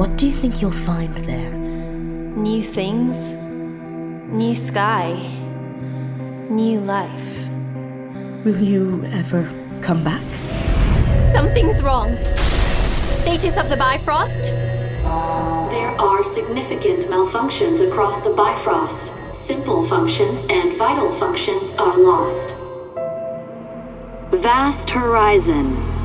What do you think you'll find there? New things, new sky, new life. Will you ever come back? Something's wrong. Status of the Bifrost? There are significant malfunctions across the Bifrost. Simple functions and vital functions are lost. Vast Horizon